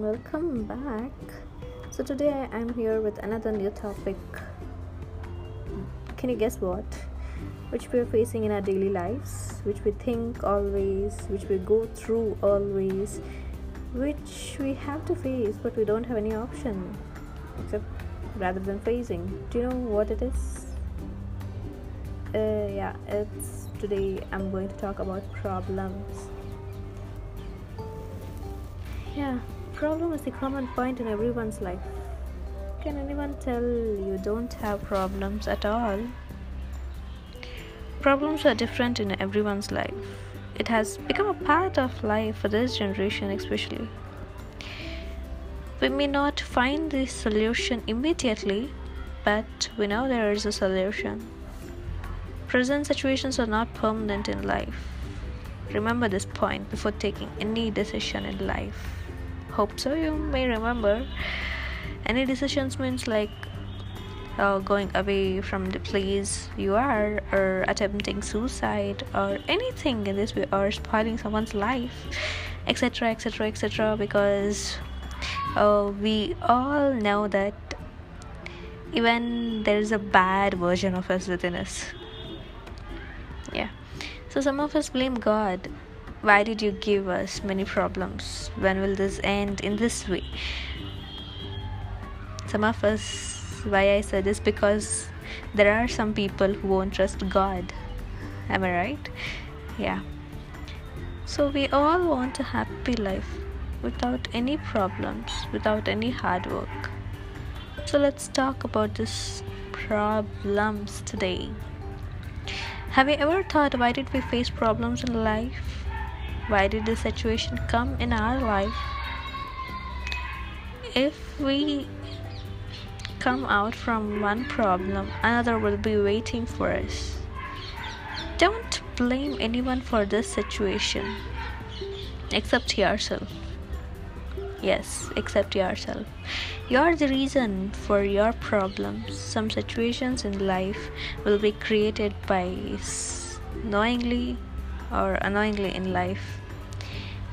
welcome back. So, today I'm here with another new topic. Can you guess what? Which we're facing in our daily lives, which we think always, which we go through always, which we have to face, but we don't have any option except rather than facing. Do you know what it is? Uh, yeah, it's today I'm going to talk about problems yeah, problem is the common point in everyone's life. Can anyone tell you don't have problems at all? Problems are different in everyone's life. It has become a part of life for this generation, especially. We may not find the solution immediately, but we know there is a solution. Present situations are not permanent in life. Remember this point before taking any decision in life hope so you may remember. Any decisions means like uh, going away from the place you are or attempting suicide or anything in this way or spoiling someone's life etc etc etc because uh, we all know that even there is a bad version of us within us. Yeah. So some of us blame god why did you give us many problems? When will this end in this way? Some of us, why I said this, because there are some people who won't trust God. Am I right? Yeah. So we all want a happy life without any problems, without any hard work. So let's talk about this problems today. Have you ever thought why did we face problems in life? Why did this situation come in our life? If we come out from one problem another will be waiting for us. Don't blame anyone for this situation. Except yourself. Yes except yourself. You're the reason for your problems. Some situations in life will be created by knowingly or unknowingly in life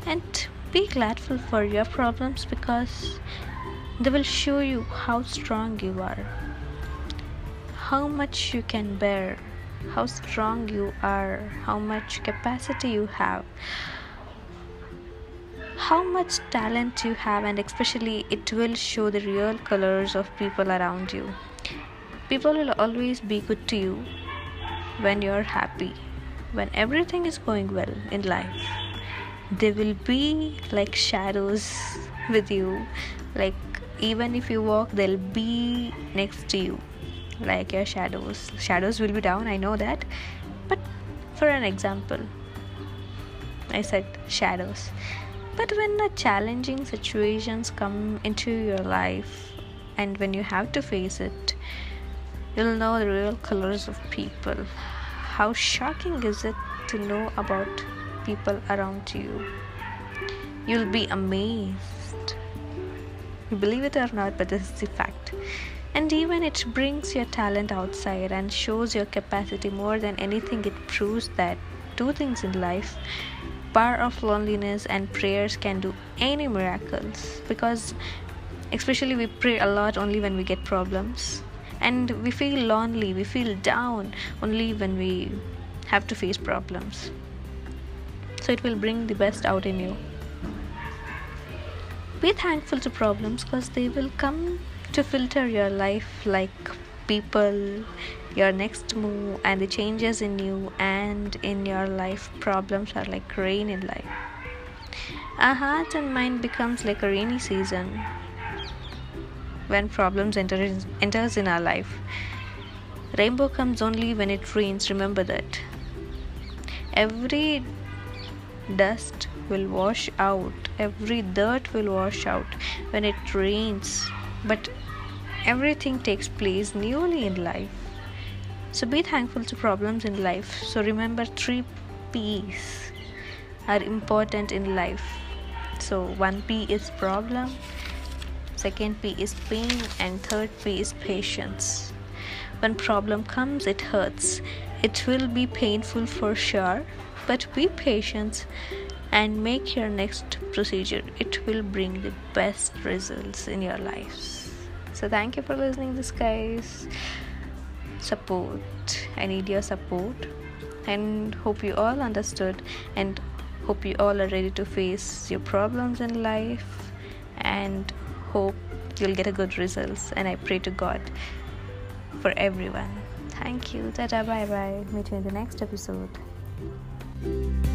and be grateful for your problems because they will show you how strong you are. How much you can bear how strong you are how much capacity you have how much talent you have and especially it will show the real colors of people around you. People will always be good to you when you're happy when everything is going well in life they will be like shadows with you. Like even if you walk they'll be next to you. Like your shadows. Shadows will be down i know that. But for an example i said shadows. But when the challenging situations come into your life and when you have to face it you'll know the real colors of people. How shocking is it to know about people around you? You'll be amazed. Believe it or not, but this is the fact. And even it brings your talent outside and shows your capacity more than anything. It proves that two things in life power of loneliness and prayers can do any miracles because especially we pray a lot only when we get problems and we feel lonely we feel down only when we have to face problems so it will bring the best out in you be thankful to problems because they will come to filter your life like people your next move and the changes in you and in your life problems are like rain in life our heart and mind becomes like a rainy season when problems enter, enters in our life. Rainbow comes only when it rains, remember that. Every dust will wash out, every dirt will wash out when it rains, but everything takes place newly in life. So be thankful to problems in life. So remember, three P's are important in life. So, one P is problem, second P is pain, and third P is patience. When problem comes, it hurts. It will be painful for sure, but be patient and make your next procedure. It will bring the best results in your lives. So thank you for listening this guys. Support. I need your support. And hope you all understood and hope you all are ready to face your problems in life. And hope you'll get a good results. And i pray to god for everyone. Thank you. Tata bye bye meet you in the next episode Bye.